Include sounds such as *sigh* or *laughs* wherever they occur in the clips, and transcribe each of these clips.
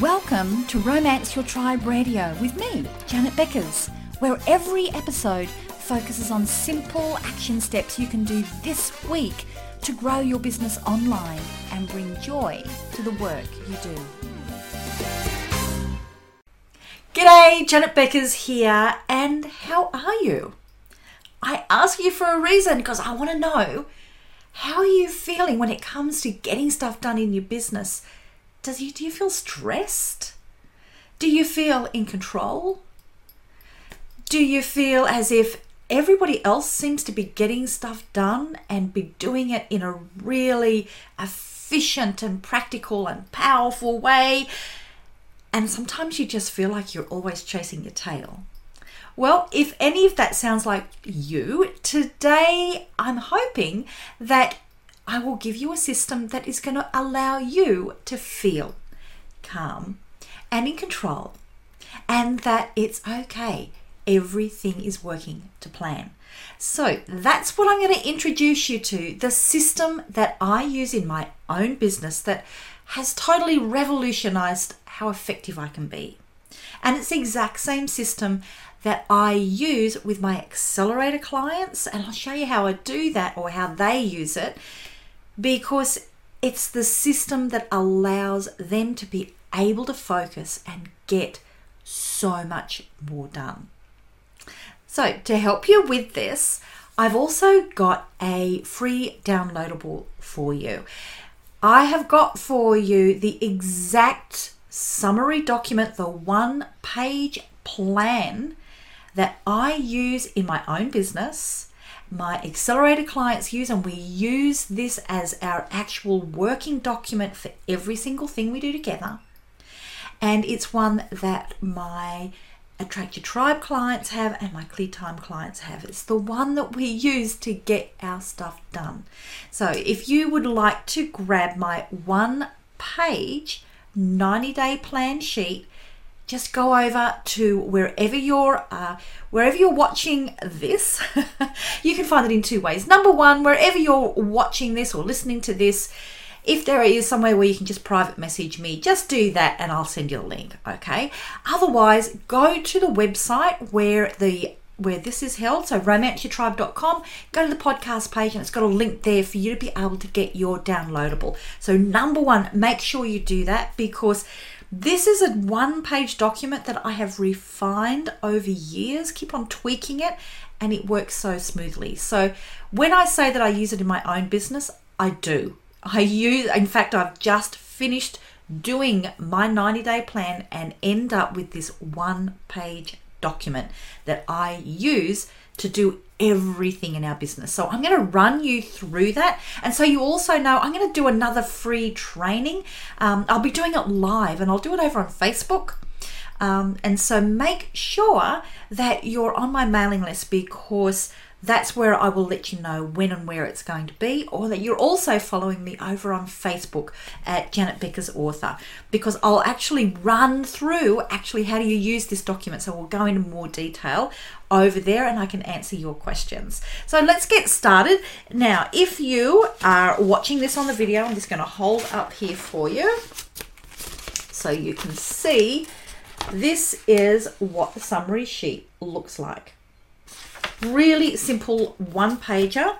Welcome to Romance Your Tribe Radio with me, Janet Beckers, where every episode focuses on simple action steps you can do this week to grow your business online and bring joy to the work you do. G'day, Janet Beckers here, and how are you? I ask you for a reason because I want to know how are you feeling when it comes to getting stuff done in your business does you do you feel stressed? Do you feel in control? Do you feel as if everybody else seems to be getting stuff done and be doing it in a really efficient and practical and powerful way? And sometimes you just feel like you're always chasing your tail. Well, if any of that sounds like you, today I'm hoping that I will give you a system that is going to allow you to feel calm and in control and that it's okay. Everything is working to plan. So that's what I'm going to introduce you to the system that I use in my own business that has totally revolutionized how effective I can be. And it's the exact same system that I use with my accelerator clients, and I'll show you how I do that or how they use it because it's the system that allows them to be able to focus and get so much more done. So, to help you with this, I've also got a free downloadable for you. I have got for you the exact summary document, the one page plan that I use in my own business my accelerator clients use, and we use this as our actual working document for every single thing we do together. And it's one that my Attract Your Tribe clients have and my Clear Time clients have. It's the one that we use to get our stuff done. So if you would like to grab my one page 90 day plan sheet, just go over to wherever you're uh, wherever you're watching this. *laughs* You can find it in two ways. Number one wherever you're watching this or listening to this if there is somewhere where you can just private message me just do that and i'll send you a link okay? Otherwise go to the website where the where this is held so romanceyourtribe.com go to the podcast page and it's got a link there for you to be able to get your downloadable. So number one make sure you do that because this is a one page document that I have refined over years, keep on tweaking it, and it works so smoothly. So, when I say that I use it in my own business, I do. I use, in fact, I've just finished doing my 90 day plan and end up with this one page document that I use to do everything in our business. So I'm going to run you through that. And so you also know I'm going to do another free training. Um, I'll be doing it live and I'll do it over on Facebook. Um, and so make sure that you're on my mailing list because that's where I will let you know when and where it's going to be, or that you're also following me over on Facebook at Janet Beckers Author, because I'll actually run through actually how do you use this document. So we'll go into more detail over there and I can answer your questions. So let's get started. Now, if you are watching this on the video, I'm just going to hold up here for you so you can see this is what the summary sheet looks like really simple one pager.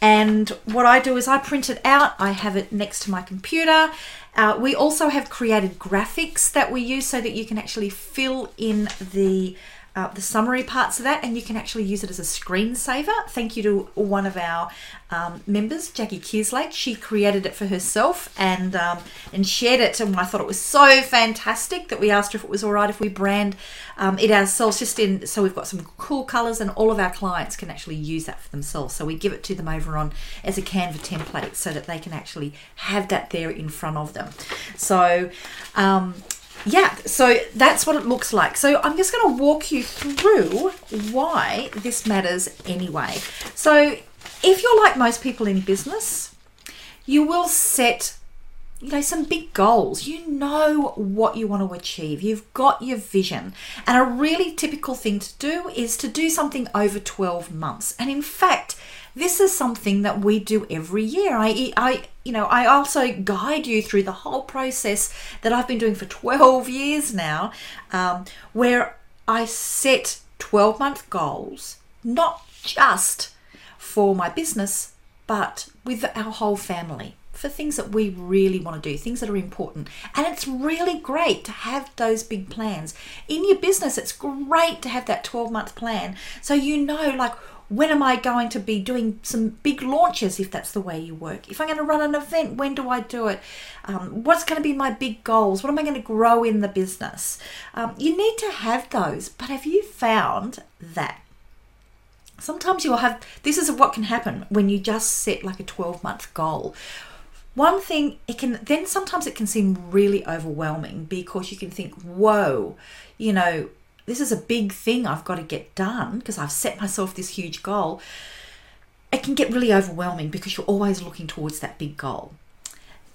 And what I do is I print it out, I have it next to my computer. Uh, we also have created graphics that we use so that you can actually fill in the uh, the summary parts of that, and you can actually use it as a screensaver. Thank you to one of our um, members, Jackie Kieslake. She created it for herself and um, and shared it, and I thought it was so fantastic that we asked her if it was all right if we brand um, it ourselves. Just in so we've got some cool colours, and all of our clients can actually use that for themselves. So we give it to them over on as a Canva template so that they can actually have that there in front of them. So um, yeah, so that's what it looks like. So I'm just going to walk you through why this matters anyway. So if you're like most people in business, you will set you know some big goals you know what you want to achieve you've got your vision and a really typical thing to do is to do something over 12 months and in fact this is something that we do every year. I, I, you know, I also guide you through the whole process that I've been doing for 12 years now, um, where I set 12 month goals, not just for my business, but with our whole family for things that we really want to do, things that are important. And it's really great to have those big plans. In your business, it's great to have that 12 month plan so you know, like, when am I going to be doing some big launches if that's the way you work? If I'm going to run an event, when do I do it? Um, what's going to be my big goals? What am I going to grow in the business? Um, you need to have those, but have you found that sometimes you'll have this is what can happen when you just set like a 12 month goal one thing it can then sometimes it can seem really overwhelming because you can think whoa you know this is a big thing i've got to get done because i've set myself this huge goal it can get really overwhelming because you're always looking towards that big goal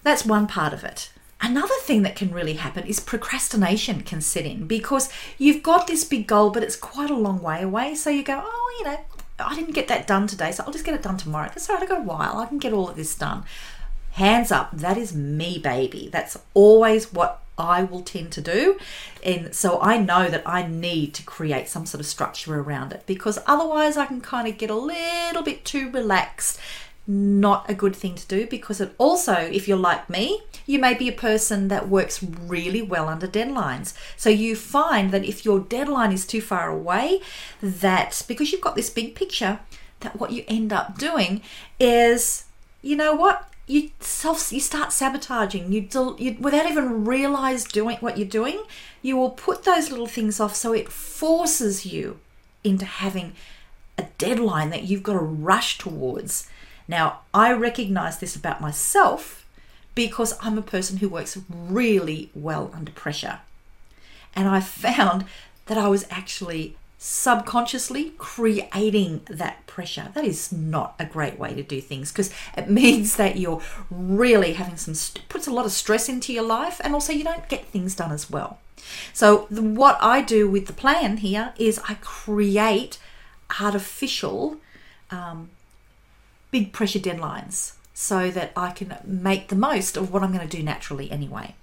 that's one part of it Another thing that can really happen is procrastination can set in because you've got this big goal, but it's quite a long way away. So you go, oh, you know, I didn't get that done today, so I'll just get it done tomorrow. That's all right, I've got a while. I can get all of this done. Hands up, that is me, baby. That's always what I will tend to do. And so I know that I need to create some sort of structure around it because otherwise I can kind of get a little bit too relaxed not a good thing to do because it also, if you're like me, you may be a person that works really well under deadlines. So you find that if your deadline is too far away, that because you've got this big picture, that what you end up doing is, you know what? You self you start sabotaging. You, del, you without even realize doing what you're doing, you will put those little things off. So it forces you into having a deadline that you've got to rush towards now, I recognize this about myself because I'm a person who works really well under pressure. And I found that I was actually subconsciously creating that pressure. That is not a great way to do things because it *laughs* means that you're really having some, puts a lot of stress into your life and also you don't get things done as well. So, the, what I do with the plan here is I create artificial um, big pressure deadlines so that I can make the most of what I'm going to do naturally anyway.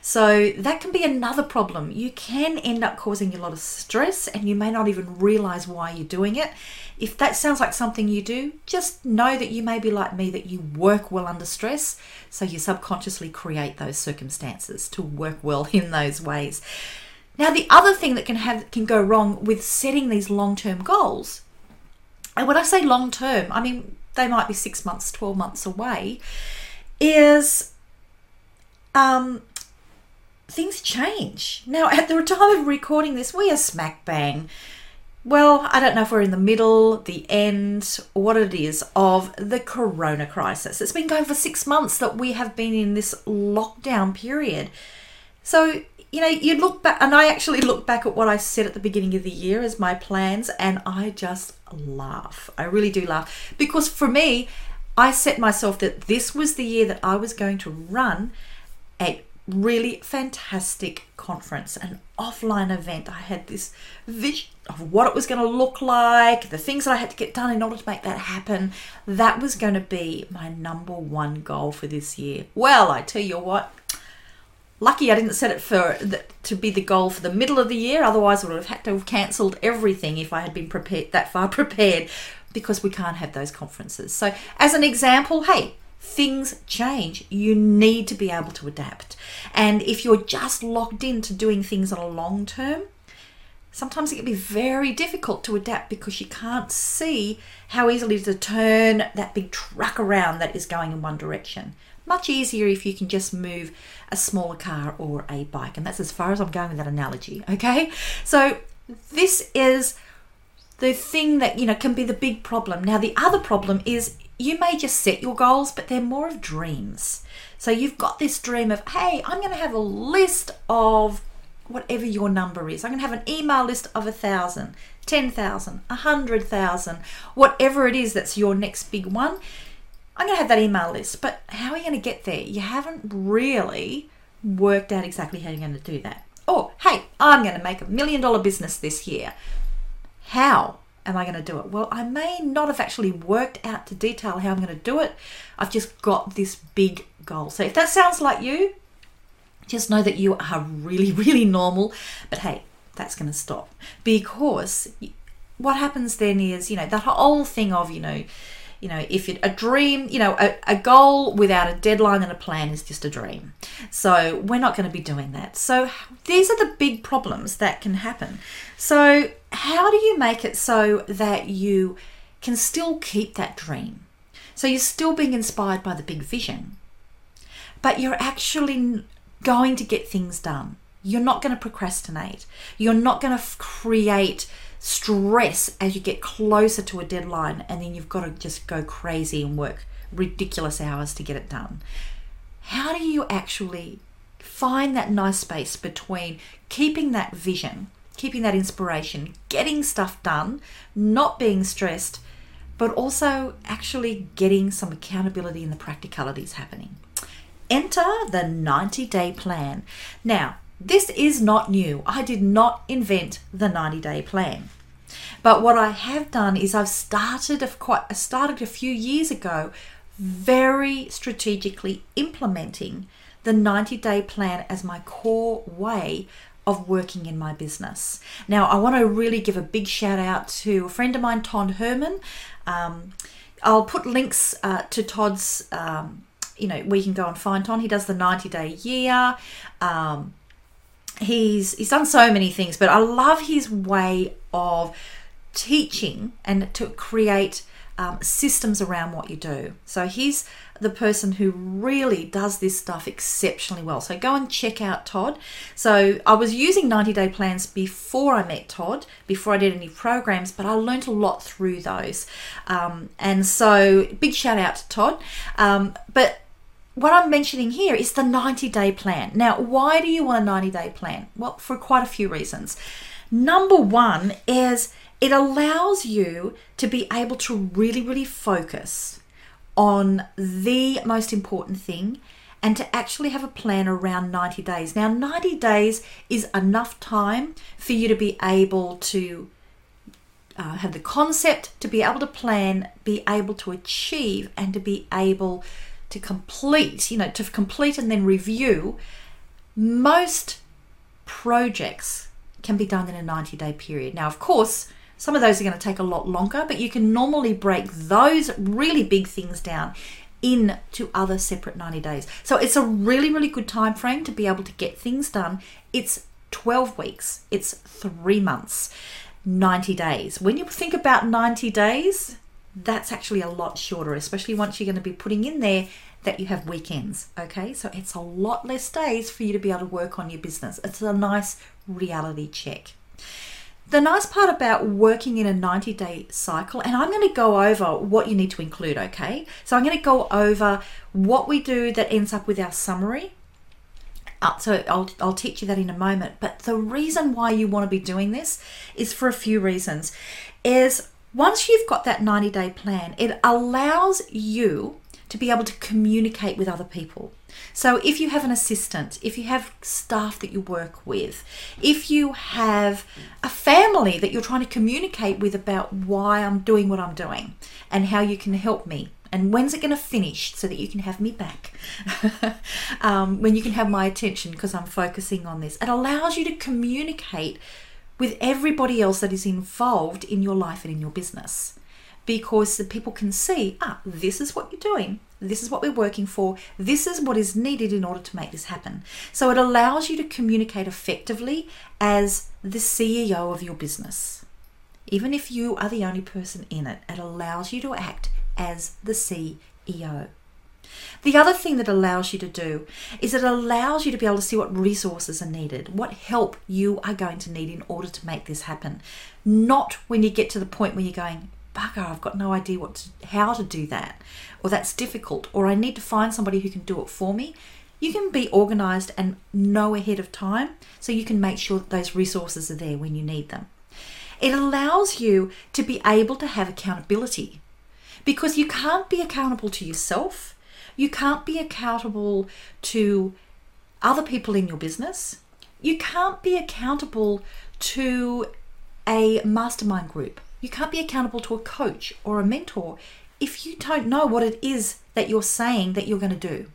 So that can be another problem. You can end up causing a lot of stress and you may not even realize why you're doing it. If that sounds like something you do, just know that you may be like me that you work well under stress, so you subconsciously create those circumstances to work well *laughs* in those ways. Now the other thing that can have can go wrong with setting these long-term goals and when I say long term, I mean they might be six months, 12 months away, is um, things change. Now, at the time of recording this, we are smack bang. Well, I don't know if we're in the middle, the end, what it is of the corona crisis. It's been going for six months that we have been in this lockdown period. So you know, you look back, and I actually look back at what I said at the beginning of the year as my plans, and I just laugh. I really do laugh because for me, I set myself that this was the year that I was going to run a really fantastic conference, an offline event. I had this vision of what it was going to look like, the things that I had to get done in order to make that happen. That was going to be my number one goal for this year. Well, I tell you what, Lucky I didn't set it for the, to be the goal for the middle of the year. Otherwise, I would have had to have cancelled everything if I had been prepared that far *laughs* prepared, because we can't have those conferences. So, as an example, hey, things change. You need to be able to adapt. And if you're just locked into doing things on a long term, sometimes it can be very difficult to adapt because you can't see how easily to turn that big truck around that is going in one direction. Much easier if you can just move a smaller car or a bike. And that's as far as I'm going with that analogy. Okay. So this is the thing that, you know, can be the big problem. Now, the other problem is you may just set your goals, but they're more of dreams. So you've got this dream of, hey, I'm going to have a list of whatever your number is. I'm going to have an email list of a thousand, ten thousand, a hundred thousand, whatever it is that's your next big one. I'm going to have that email list, but how are you going to get there? You haven't really worked out exactly how you're going to do that. Or, hey, I'm going to make a million dollar business this year. How am I going to do it? Well, I may not have actually worked out to detail how I'm going to do it. I've just got this big goal. So if that sounds like you, just know that you are really, *laughs* really normal. But hey, that's going to stop because what happens then is, you know, that whole thing of, you know, you know, if it, a dream, you know, a, a goal without a deadline and a plan is just a dream. So we're not going to be doing that. So these are the big problems that can happen. So, how do you make it so that you can still keep that dream? So you're still being inspired by the big vision, but you're actually going to get things done. You're not going to procrastinate. You're not going to create stress as you get closer to a deadline and then you've got to just go crazy and work ridiculous hours to get it done. How do you actually find that nice space between keeping that vision, keeping that inspiration, getting stuff done, not being stressed, but also actually getting some accountability and the practicalities happening? Enter the 90 day plan. Now, this is not new. I did not invent the 90 day plan. But what I have done is I've started a quite started a few years ago very strategically implementing the 90 day plan as my core way of working in my business. Now, I want to really give a big shout out to a friend of mine, Todd Herman. Um, I'll put links uh, to Todd's, um, you know, we can go and find Todd. He does the 90 day year. Um, he's he's done so many things, but I love his way of teaching and to create um, systems around what you do. So he's the person who really does this stuff exceptionally well. So go and check out Todd. So I was using 90 day plans before I met Todd, before I did any programs, but I learned a lot through those. Um, and so big shout out to Todd. Um, but what I'm mentioning here is the 90 day plan. Now, why do you want a 90 day plan? Well, for quite a few reasons. Number one is it allows you to be able to really, really focus on the most important thing and to actually have a plan around 90 days. Now, 90 days is enough time for you to be able to uh, have the concept, to be able to plan, be able to achieve, and to be able to complete, you know, to complete and then review, most projects can be done in a 90 day period. Now, of course, some of those are going to take a lot longer, but you can normally break those really big things down into other separate 90 days. So it's a really, really good time frame to be able to get things done. It's 12 weeks, it's three months, 90 days. When you think about 90 days, that's actually a lot shorter, especially once you're going to be putting in there that you have weekends. Okay, so it's a lot less days for you to be able to work on your business. It's a nice reality check. The nice part about working in a 90 day cycle, and I'm going to go over what you need to include, okay? So I'm going to go over what we do that ends up with our summary. Uh, so I'll, I'll teach you that in a moment. But the reason why you want to be doing this is for a few reasons. Is once you've got that 90 day plan, it allows you to be able to communicate with other people. So, if you have an assistant, if you have staff that you work with, if you have a family that you're trying to communicate with about why I'm doing what I'm doing and how you can help me, and when's it going to finish so that you can have me back *laughs* um, when you can have my attention because i'm focusing on this it allows you to communicate with everybody else that is involved in your life and in your business. Because the people can see ah this is what you're doing. This is what we're working for. This is what is needed in order to make this happen. So it allows you to communicate effectively as the CEO of your business. Even if you are the only person in it it allows you to act as the CEO the other thing that allows you to do is it allows you to be able to see what resources are needed, what help you are going to need in order to make this happen. Not when you get to the point where you're going, bugger, I've got no idea what to, how to do that, or that's difficult, or I need to find somebody who can do it for me. You can be organized and know ahead of time so you can make sure that those resources are there when you need them. It allows you to be able to have accountability because you can't be accountable to yourself you can't be accountable to other people in your business. You can't be accountable to a mastermind group You can't be accountable to a coach or a mentor if you don't know what it is that you're saying that you're going to do.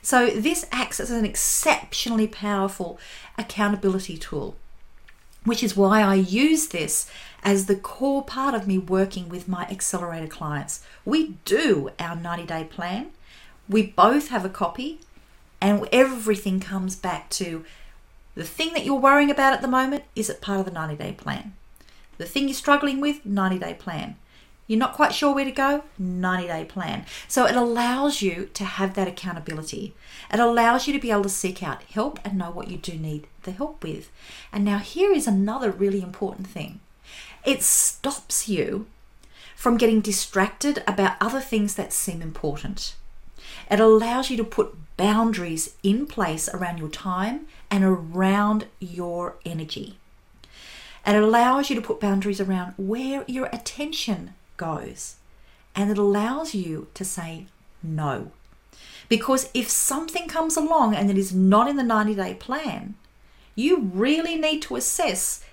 So, this acts as an exceptionally powerful accountability tool, which is why I use this as the core part of me working with my accelerator clients. We do our 90 day plan, we both have a copy, and everything comes back to the thing that you're worrying about at the moment is it part of the 90 day plan? The thing you're struggling with, 90 day plan. You're not quite sure where to go, 90 day plan. So it allows you to have that accountability. It allows you to be able to seek out help and know what you do need the help with. And now, here is another really important thing it stops you from getting distracted about other things that seem important. It allows you to put boundaries in place around your time and around your energy. It allows you to put boundaries around where your attention goes. And it allows you to say no. Because if something comes along and it is not in the 90 day plan, you really need to assess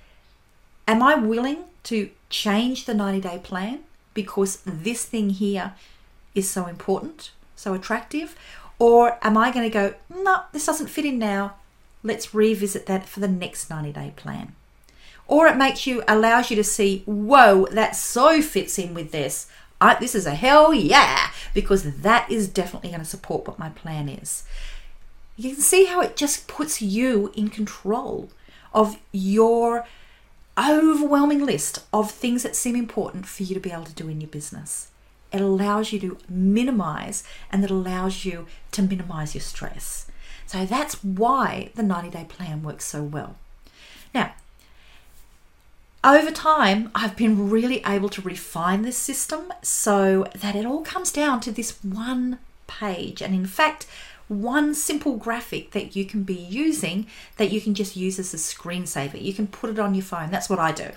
Am I willing to change the 90 day plan because this thing here is so important, so attractive? Or am I going to go, no, this doesn't fit in now. Let's revisit that for the next 90 day plan. Or it makes you, allows you to see, whoa, that so fits in with this. I, this is a hell yeah, because that is definitely going to support what my plan is. You can see how it just puts you in control of your overwhelming list of things that seem important for you to be able to do in your business. It allows you to minimize and it allows you to minimize your stress. So that's why the 90 day plan works so well. Now, over time, I've been really able to refine this system so that it all comes down to this one page. And in fact, one simple graphic that you can be using that you can just use as a screensaver. You can put it on your phone. That's what I do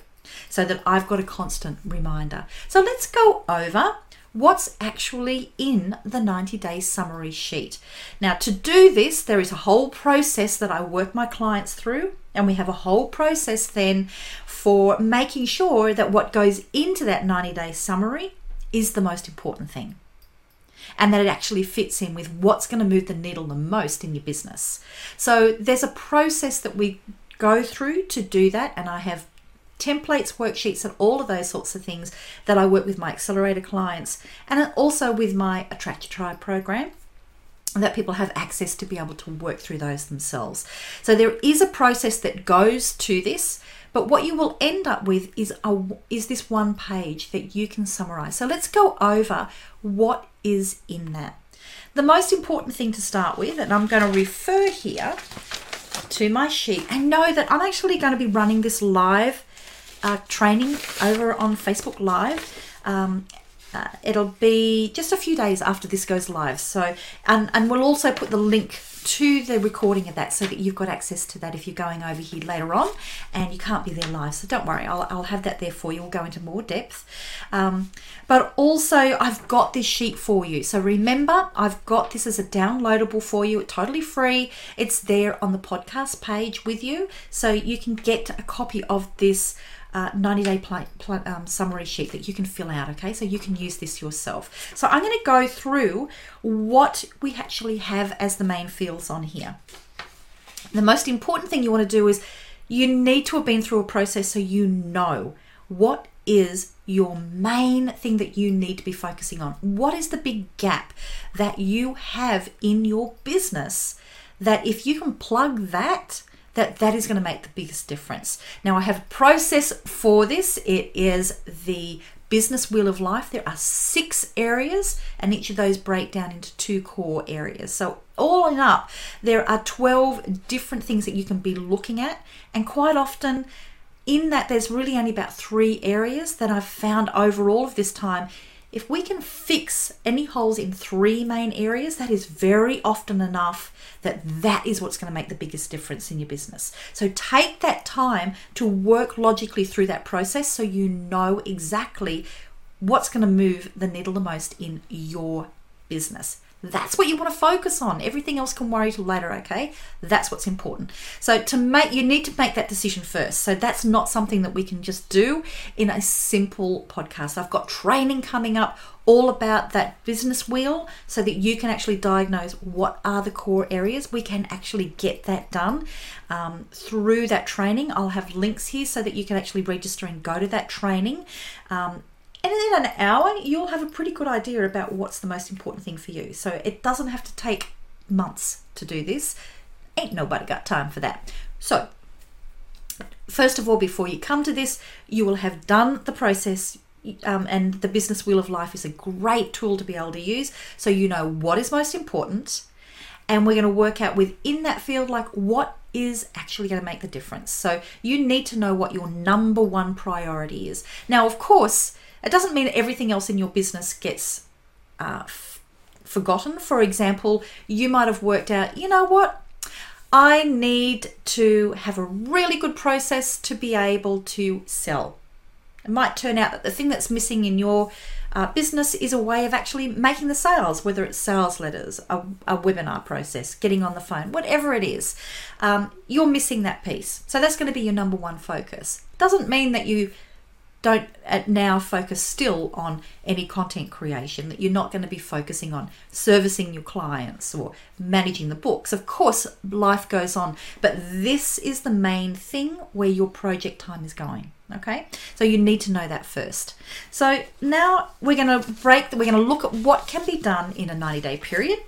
so that I've got a constant reminder. So let's go over what's actually in the 90 day summary sheet. Now, to do this, there is a whole process that I work my clients through, and we have a whole process then for making sure that what goes into that 90 day summary is the most important thing and that it actually fits in with what's going to move the needle the most in your business. So there's a process that we go through to do that, and I have templates, worksheets, and all of those sorts of things that I work with my accelerator clients and also with my Attract Your Tribe program that people have access to be able to work through those themselves. So there is a process that goes to this. But what you will end up with is a is this one page that you can summarize. So let's go over what is in that. The most important thing to start with, and I'm going to refer here to my sheet and know that I'm actually going to be running this live uh, training over on Facebook Live. Um, uh, it'll be just a few days after this goes live. So, and and we'll also put the link to the recording of that so that you've got access to that if you're going over here later on and you can't be there live. So don't worry, I'll, I'll have that there for you. We'll go into more depth. Um, but also, I've got this sheet for you. So remember, I've got this as a downloadable for you. It's totally free. It's there on the podcast page with you. So you can get a copy of this uh, 90 day pl- pl- um, summary sheet that you can fill out. Okay, so you can use this yourself. So I'm going to go through what we actually have as the main fields on here. The most important thing you want to do is you need to have been through a process so you know what is your main thing that you need to be focusing on. What is the big gap that you have in your business that if you can plug that, that that is going to make the biggest difference. Now I have a process for this. It is the business wheel of life. There are six areas, and each of those break down into two core areas. So all in up, there are 12 different things that you can be looking at, and quite often in that there's really only about three areas that I've found over all of this time if we can fix any holes in three main areas, that is very often enough that that is what's going to make the biggest difference in your business. So take that time to work logically through that process so you know exactly what's going to move the needle the most in your business. That's what you want to focus on. Everything else can worry till later, okay? That's what's important. So to make you need to make that decision first. So that's not something that we can just do in a simple podcast. I've got training coming up all about that business wheel so that you can actually diagnose what are the core areas. We can actually get that done um, through that training. I'll have links here so that you can actually register and go to that training. Um, and in an hour, you'll have a pretty good idea about what's the most important thing for you. So it doesn't have to take months to do this. Ain't nobody got time for that. So, first of all, before you come to this, you will have done the process. Um, and the business wheel of life is a great tool to be able to use so you know what is most important and we're going to work out within that field like what is actually going to make the difference so you need to know what your number one priority is now of course it doesn't mean everything else in your business gets uh, f- forgotten. For example, you might have worked out, you know what? I need to have a really good process to be able to sell. It might turn out that the thing that's missing in your uh, business is a way of actually making the sales, whether it's sales letters, a, a webinar process, getting on the phone, whatever it is. Um, you're missing that piece. So that's going to be your number one focus. Doesn't mean that you don't uh, now focus still on any content creation that you're not going to be focusing on servicing your clients or managing the books. Of course life goes on but this is the main thing where your project time is going okay? So you need to know that first. So now we're going to break we're going to look at what can be done in a 90 day period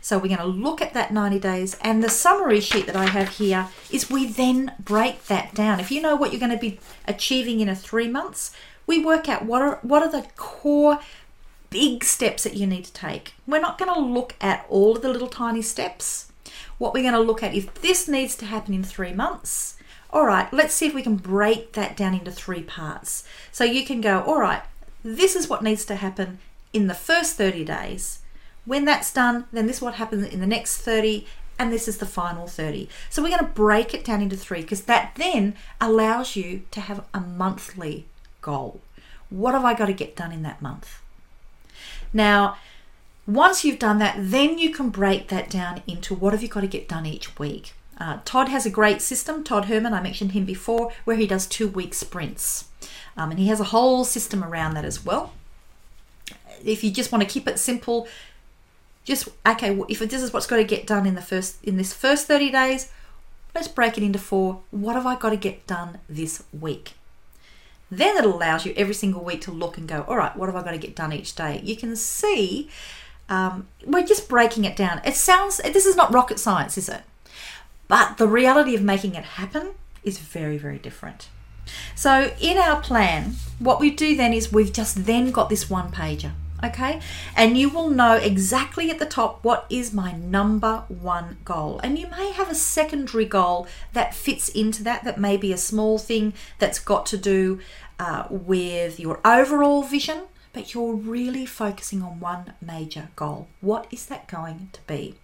so we're going to look at that 90 days and the summary sheet that I have here is we then break that down. If you know what you're going to be achieving in a 3 months, we work out what are what are the core big steps that you need to take. We're not going to look at all of the little tiny steps. What we're going to look at if this needs to happen in 3 months, all right, let's see if we can break that down into three parts. So you can go, all right, this is what needs to happen in the first 30 days. When that's done, then this is what happens in the next 30, and this is the final 30. So we're going to break it down into three because that then allows you to have a monthly goal. What have I got to get done in that month? Now, once you've done that, then you can break that down into what have you got to get done each week. Uh, Todd has a great system, Todd Herman, I mentioned him before, where he does two week sprints. Um, and he has a whole system around that as well. If you just want to keep it simple, just okay if this is what's got to get done in the first in this first 30 days let's break it into four. What have i got to get done this week? Then it allows you every single week to look and go all right what have i got to get done each day? You can see um, we're just breaking it down. It sounds this is not rocket science is it? But the reality of making it happen is very very different. So in our plan what we do then is we've just then got this one pager okay? And you will know exactly at the top what is my number one goal. And you may have a secondary goal that fits into that, that may be a small thing that's got to do uh, with your overall vision, but you're really focusing on one major goal. What is that going to be?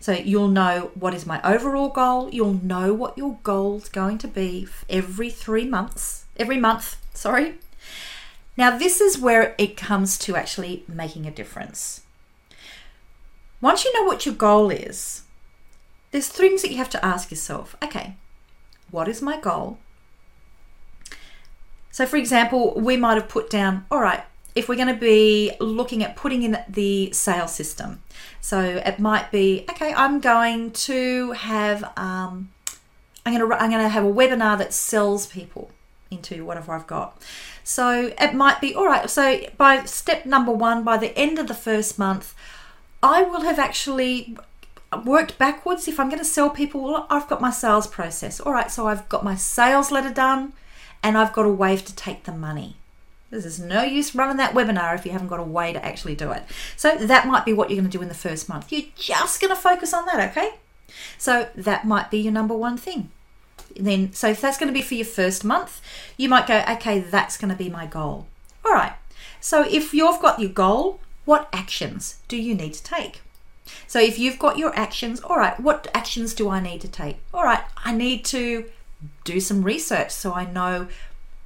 So you'll know what is my overall goal. You'll know what your goal's going to be every three months, every month, sorry, now, this is where it comes to actually making a difference. Once you know what your goal is, there's things that you have to ask yourself. Okay, what is my goal? So, for example, we might have put down, all right, if we're going to be looking at putting in the sales system, so it might be, okay, I'm going to have, um, I'm going to, I'm going to have a webinar that sells people into whatever I've got. So it might be all right. So by step number one, by the end of the first month, I will have actually worked backwards. If I'm going to sell people, well, I've got my sales process. All right, so I've got my sales letter done and I've got a way to take the money. There's no use running that webinar if you haven't got a way to actually do it. So that might be what you're going to do in the first month. You're just going to focus on that, okay? So that might be your number one thing then so if that's going to be for your first month, you might go, okay, that's going to be my goal. All right. So if you've got your goal, what actions do you need to take? So if you've got your actions, all right, what actions do I need to take? All right, I need to do some research so I know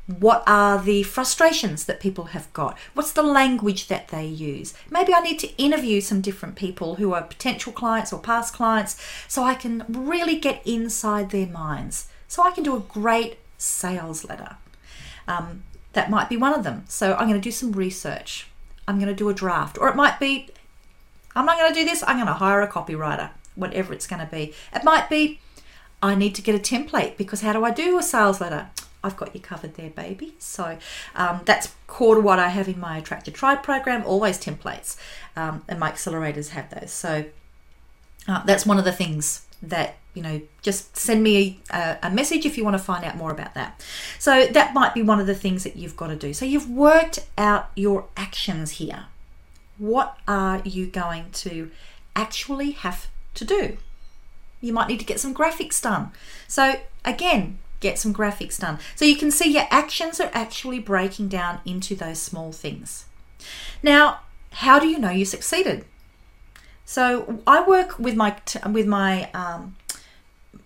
What are the frustrations that people have got? What's the language that they use? Maybe I need to interview some different people who are potential clients or past clients so I can really get inside their minds. So I can do a great sales letter. Um, that might be one of them. So I'm going to do some research. I'm going to do a draft. Or it might be, I'm not going to do this, I'm going to hire a copywriter, whatever it's going to be. It might be, I need to get a template because how do I do a sales letter? I've got you covered there, baby. So um, that's core to what I have in my Attract Tribe program, always templates. Um, and my accelerators have those. So uh, that's one of the things that, you know, just send me a, a message if you want to find out more about that. So that might be one of the things that you've got to do. So you've worked out your actions here. What are you going to actually have to do? You might need to get some graphics done. So, again, get some graphics done. So you can see your actions are actually breaking down into those small things. Now, how do you know you succeeded? So I work with my with my um,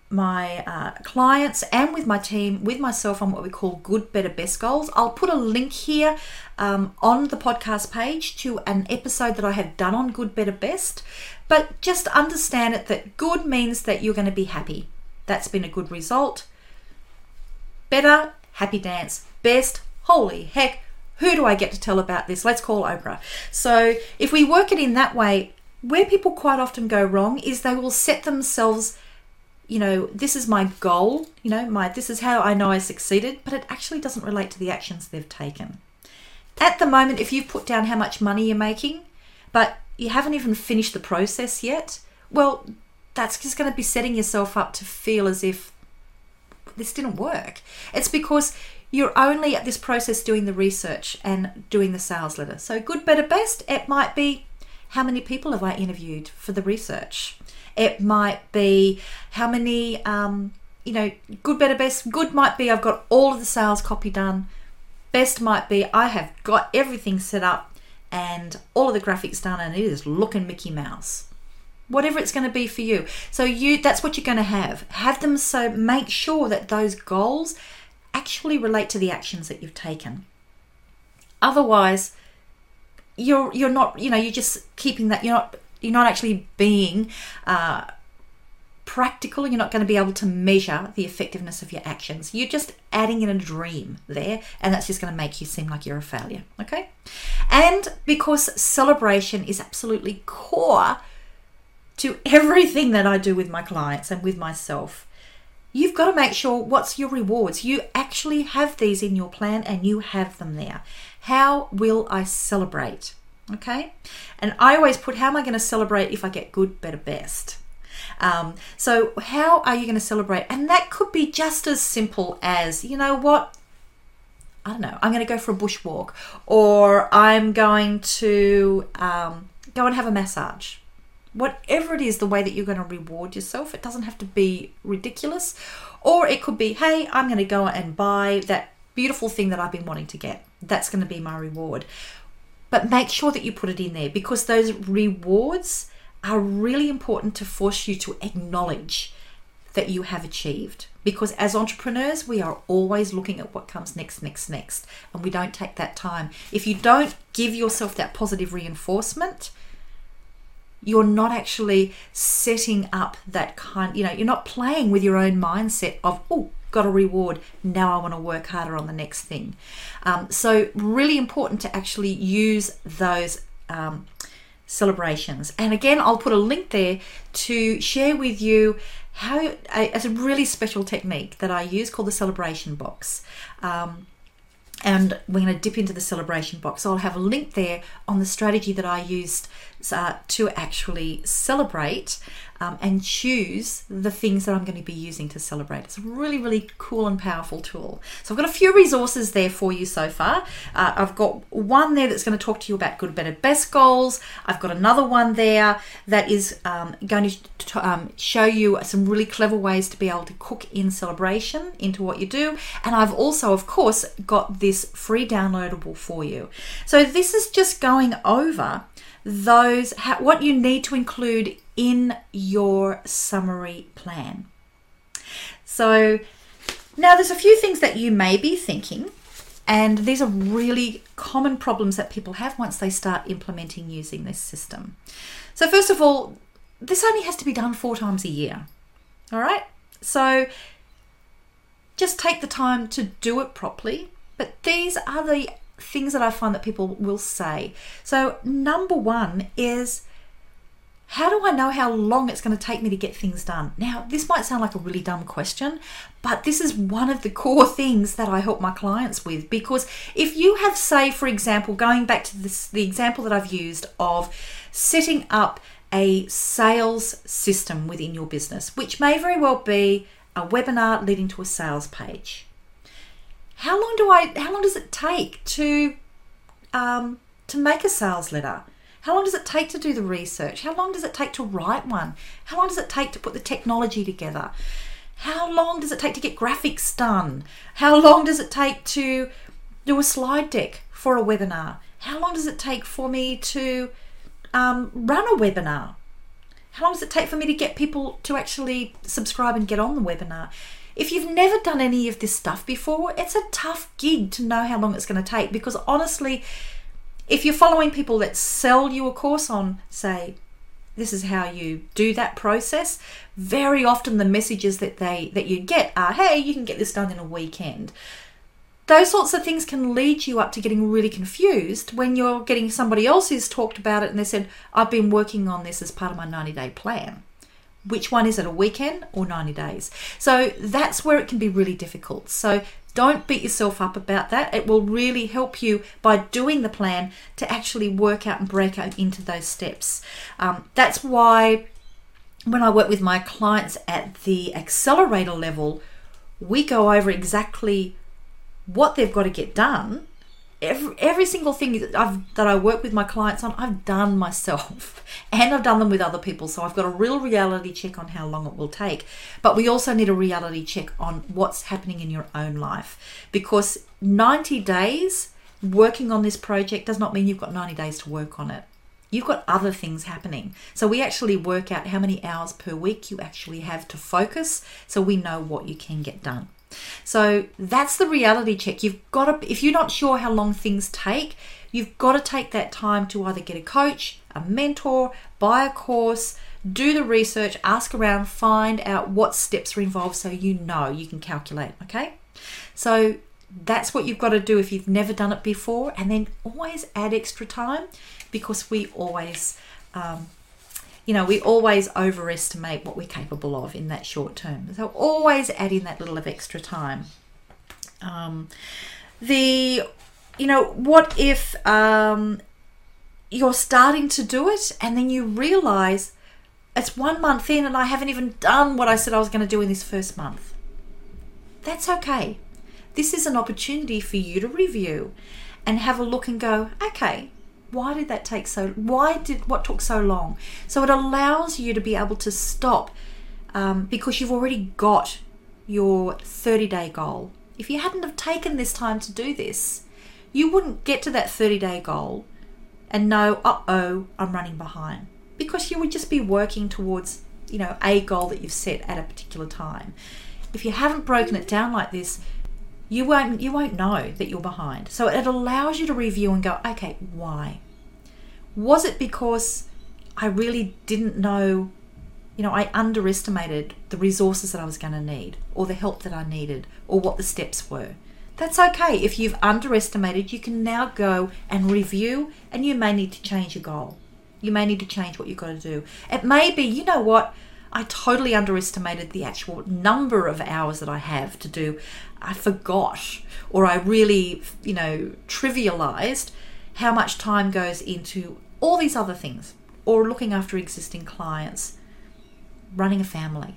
my uh, clients and with my team, with myself on what we call good, better, best goals. I'll put a link here um, on the podcast page to an episode that I have done on good, better, best. But just understand it that good means that you're going to be happy. That's been a good result. Better, happy dance. Best, holy heck, who do I get to tell about this? Let's call Oprah. So if we work it in that way, where people quite often go wrong is they will set themselves you know this is my goal you know my this is how i know i succeeded but it actually doesn't relate to the actions they've taken at the moment if you've put down how much money you're making but you haven't even finished the process yet well that's just going to be setting yourself up to feel as if this didn't work. It's because you're only at this process doing the research and doing the sales letter. So, good, better, best, it might be how many people have I interviewed for the research? It might be how many, um, you know, good, better, best. Good might be I've got all of the sales copy done. Best might be I have got everything set up and all of the graphics done and it is looking Mickey Mouse whatever it's going to be for you. So you that's what you're going to have. Have them so make sure that those goals actually relate to the actions that you've taken. Otherwise, you're you're not you know you're just keeping that you're not you're not actually being uh, practical you're not going to be able to measure the effectiveness of your actions you're just adding in a dream there and that's just going to make you seem like you're a failure okay and because celebration is absolutely core to everything that I do with my clients and with myself. You've got to make sure what's your rewards. You actually have these in your plan and you have them there. How will I celebrate? Okay. And I always put, how am I going to celebrate if I get good, better, best? Um, so, how are you going to celebrate? And that could be just as simple as, you know what? I don't know, I'm going to go for a bushwalk or I'm going to um, go and have a massage whatever it is, the way that you're going to reward yourself. It doesn't have to be ridiculous. Or it could be, hey, I'm going to go and buy that beautiful thing that I've been wanting to get. That's going to be my reward. But make sure that you put it in there because those rewards are really important to force you to acknowledge that you have achieved. Because as entrepreneurs, we are always looking at what comes next, next, next, and we don't take that time. If you don't give yourself that positive reinforcement, you're not actually setting up that kind you know you're not playing with your own mindset of oh got a reward. Now i want to work harder on the next thing. Um, so really important to actually use those um, celebrations. And again i'll put a link there to share with you how it's a really special technique that i use called the celebration box. Um, and we're going to dip into the celebration box. I'll have a link there on the strategy that I used uh, to actually celebrate um, and choose the things that I'm going to be using to celebrate. It's a really, really cool and powerful tool. So I've got a few resources there for you so far. Uh, I've got one there that's going to talk to you about good, better, best goals. I've got another one there that is um, going to um, show you some really clever ways to be able to cook in celebration into what you do. And I've also, of course, got this free downloadable for you. So this is just going over those what you need to include in your summary plan. So now there's a few things that you may be thinking. And these are really common problems that people have once they start implementing using this system. So, first of all, this only has to be done four times a year. All right? So, just take the time to do it properly. But these are the things that I find that people will say. So, number one is how do I know how long it's going to take me to get things done? Now, this might sound like a really dumb question, but this is one of the core things that I help my clients with because if you have say for example, going back to this the example that I've used of setting up a sales system within your business, which may very well be a webinar leading to a sales page. How long do I how long does it take to um, to make a sales letter? How long does it take to do the research? How long does it take to write one? How long does it take to put the technology together? How long does it take to get graphics done? How long does it take to do a slide deck for a webinar? How long does it take for me to um, run a webinar? How long does it take for me to get people to actually subscribe and get on the webinar? If you've never done any of this stuff before, it's a tough gig to know how long it's going to take because honestly, if you're following people that sell you a course on, say, this is how you do that process, very often the messages that they that you get are, hey, you can get this done in a weekend. Those sorts of things can lead you up to getting really confused when you're getting somebody else who's talked about it and they said, I've been working on this as part of my 90 day plan. Which one is it, a weekend or 90 days? So that's where it can be really difficult. So don't beat yourself up about that. It will really help you by doing the plan to actually work out and break out into those steps. Um, that's why when I work with my clients at the accelerator level, we go over exactly what they've got to get done every, every single thing that I've that I work with my clients on, I've done myself, *laughs* and I've done them with other people. So I've got a real reality check on how long it will take. But we also need a reality check on what's happening in your own life, because 90 days working on this project does not mean you've got 90 days to work on it. You've got other things happening. So we actually work out how many hours per week you actually have to focus so we know what you can get done. So that's the reality check. You've got to, if you're not sure how long things take, you've got to take that time to either get a coach, a mentor, buy a course, do the research, ask around, find out what steps are involved so you know you can calculate. Okay? So that's what you've got to do if you've never done it before, and then always add extra time because we always um, you know, we always overestimate what we're capable of in that short term. So always add in that little of extra time. Um, the, you know, what if um, you're starting to do it and then you realize it's one month in and I haven't even done what I said I was going to do in this first month? That's okay. This is an opportunity for you to review and have a look and go, okay, why did that take so why did what took so long? So it allows you to be able to stop um, because you've already got your 30 day goal. If you hadn't have taken this time to do this you wouldn't get to that 30 day goal and know uh-oh i'm running behind. Because you would just be working towards you know a goal that you've set at a particular time. If you haven't broken it down like this you won't you won't know that you're behind. So it allows you to review and go, okay, why? Was it because I really didn't know, you know, I underestimated the resources that I was going to need or the help that I needed or what the steps were. That's okay. If you've underestimated, you can now go and review and you may need to change your goal. You may need to change what you've got to do. It may be, you know what, I totally underestimated the actual number of hours that I have to do. I forgot, or I really, you know, trivialized how much time goes into all these other things, or looking after existing clients, running a family,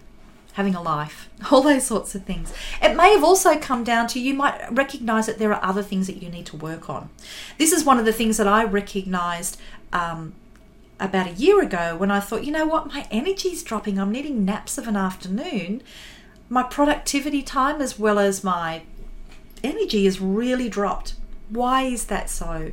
having a life, *laughs* all those sorts of things. It may have also come down to you might recognize that there are other things that you need to work on. This is one of the things that I recognized um, about a year ago when I thought, you know what, my energy's dropping. I'm needing naps of an afternoon. My productivity time as well as my energy has really dropped. Why is that so?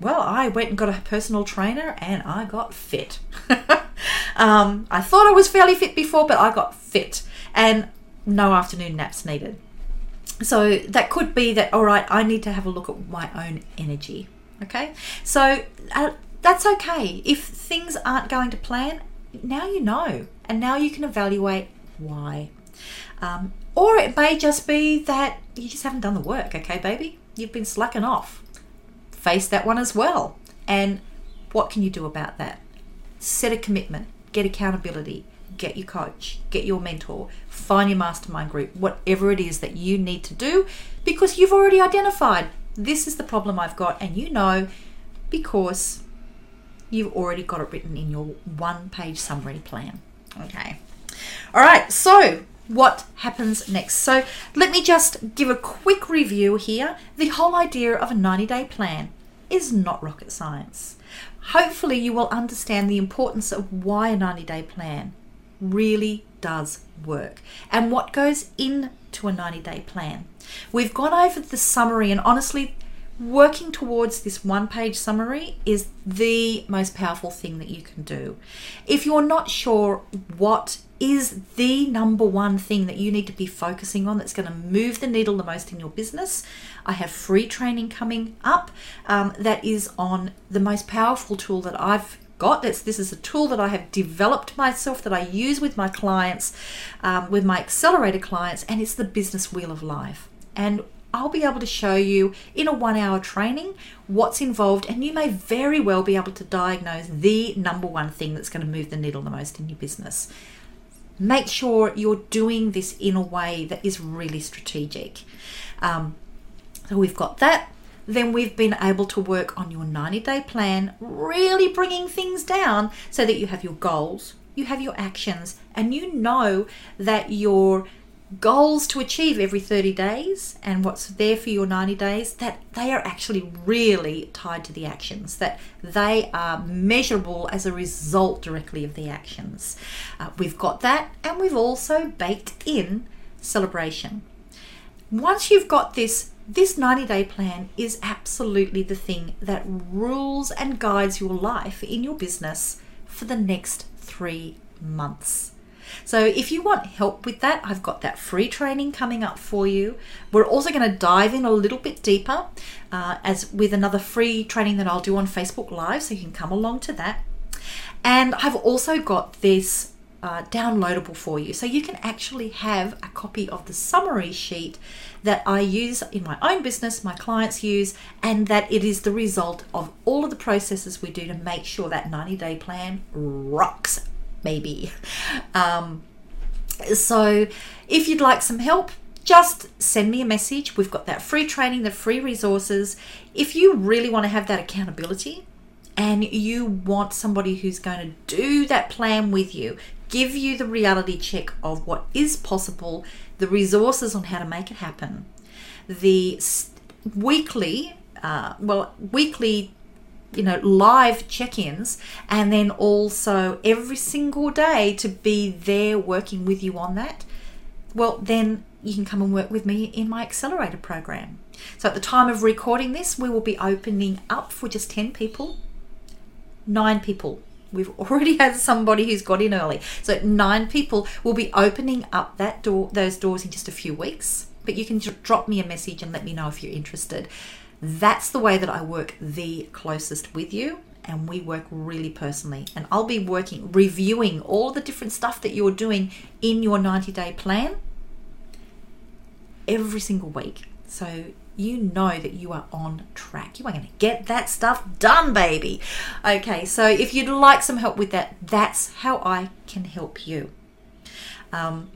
Well, I went and got a personal trainer and I got fit. *laughs* um, I thought I was fairly fit before, but I got fit and no afternoon naps needed. so that could be that all right i need to have a look at my own energy okay so uh, that's okay. If things aren't going to plan now you know. And now you can evaluate why. Um, or it may just be that you just haven't done the work okay baby? You've been slacking off. Face that one as well. And what can you do about that? Set a commitment. Get accountability. Get your coach, get your mentor, find your mastermind group, whatever it is that you need to do, because you've already identified this is the problem I've got, and you know because you've already got it written in your one page summary plan. Okay. All right, so what happens next? So let me just give a quick review here. The whole idea of a 90 day plan is not rocket science. Hopefully, you will understand the importance of why a 90 day plan really does work and what goes into a 90 day plan. We've gone over the summary, and honestly, working towards this one page summary is the most powerful thing that you can do. If you're not sure what is the number one thing that you need to be focusing on that's going to move the needle the most in your business, I have free training coming up um, that is on the most powerful tool that I've got. This, this is a tool that I have developed myself that I use with my clients, um, with my accelerator clients, and it's the business wheel of life. And I'll be able to show you in a one hour training what's involved, and you may very well be able to diagnose the number one thing that's going to move the needle the most in your business. Make sure you're doing this in a way that is really strategic. Um, so we've got that then we've been able to work on your 90 day plan, really bringing things down so that you have your goals, you have your actions, and you know that your goals to achieve every 30 days and what's there for your 90 days that they are actually really tied to the actions that they are measurable as a result directly of the actions uh, we've got that and we've also baked in celebration once you've got this this 90 day plan is absolutely the thing that rules and guides your life in your business for the next three months. So, if you want help with that, I've got that free training coming up for you. We're also going to dive in a little bit deeper uh, as with another free training that I'll do on Facebook Live, so you can come along to that. And I've also got this uh, downloadable for you. So you can actually have a copy of the summary sheet that I use in my own business, my clients use, and that it is the result of all of the processes we do to make sure that 90 day plan rocks, maybe. Um, so if you'd like some help, just send me a message. We've got that free training, the free resources. If you really want to have that accountability, and you want somebody who's going to do that plan with you, give you the reality check of what is possible, the resources on how to make it happen, the weekly, uh, well, weekly, you know, live check ins, and then also every single day to be there working with you on that, well, then you can come and work with me in my accelerator program. So at the time of recording this, we will be opening up for just 10 people, nine people We've *laughs* already had somebody who's got in early. So nine people will be opening up that door, those doors in just a few weeks. But you can drop me a message and let me know if you're interested. That's the way that I work the closest with you and we work really personally. And I'll be working, reviewing all the different stuff that you're doing in your 90 day plan every single week. So you know that you are on track. You are going to get that stuff done, baby. Okay, so if you'd like some help with that, that's how I can help you. Um,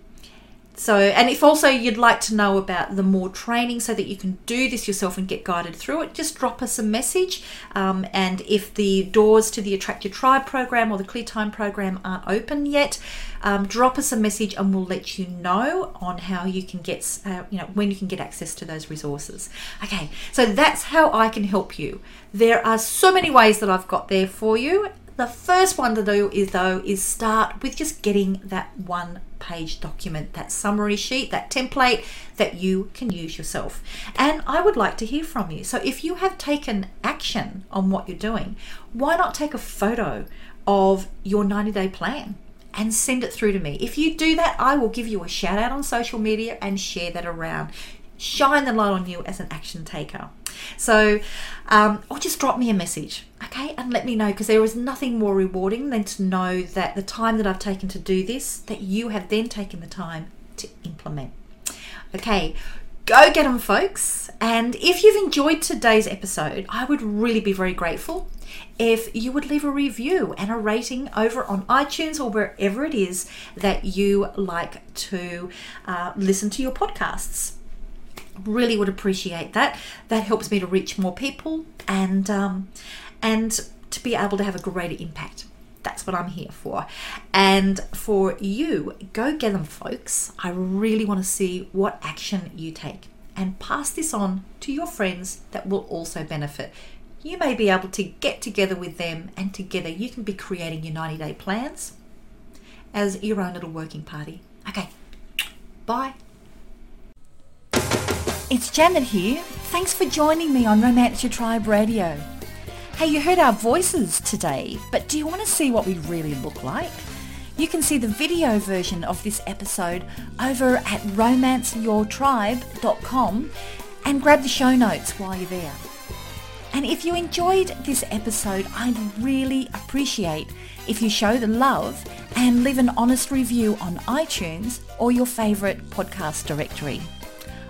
so, and if also you'd like to know about the more training so that you can do this yourself and get guided through it, just drop us a message. Um, and if the doors to the Attract Your Tribe program or the Clear Time program aren't open yet, um, drop us a message and we'll let you know on how you can get, uh, you know, when you can get access to those resources. Okay, so that's how I can help you. There are so many ways that I've got there for you. The first one to do is though is start with just getting that one page document, that summary sheet, that template that you can use yourself. And I would like to hear from you. So if you have taken action on what you're doing, why not take a photo of your 90 day plan? and send it through to me. If you do that, I will give you a shout out on social media and share that around. Shine the light on you as an action taker. So, um, or just drop me a message, okay, and let me know because there is nothing more rewarding than to know that the time that I've taken to do this, that you have then taken the time to implement. Okay, go get them, folks. And if you've enjoyed today's episode, I would really be very grateful if you would leave a review and a rating over on iTunes or wherever it is that you like to uh, listen to your podcasts. Really would appreciate that. That helps me to reach more people and um, and to be able to have a greater impact. That's what I'm here for. And for you, go get them, folks. I really want to see what action you take and pass this on to your friends that will also benefit. You may be able to get together with them, and together you can be creating your 90 day plans as your own little working party. Okay, bye. It's Janet here. Thanks for joining me on Romance Your Tribe Radio. Hey, you heard our voices today, but do you want to see what we really look like? You can see the video version of this episode over at romanceyourtribe.com and grab the show notes while you're there. And if you enjoyed this episode, I'd really appreciate if you show the love and leave an honest review on iTunes or your favourite podcast directory.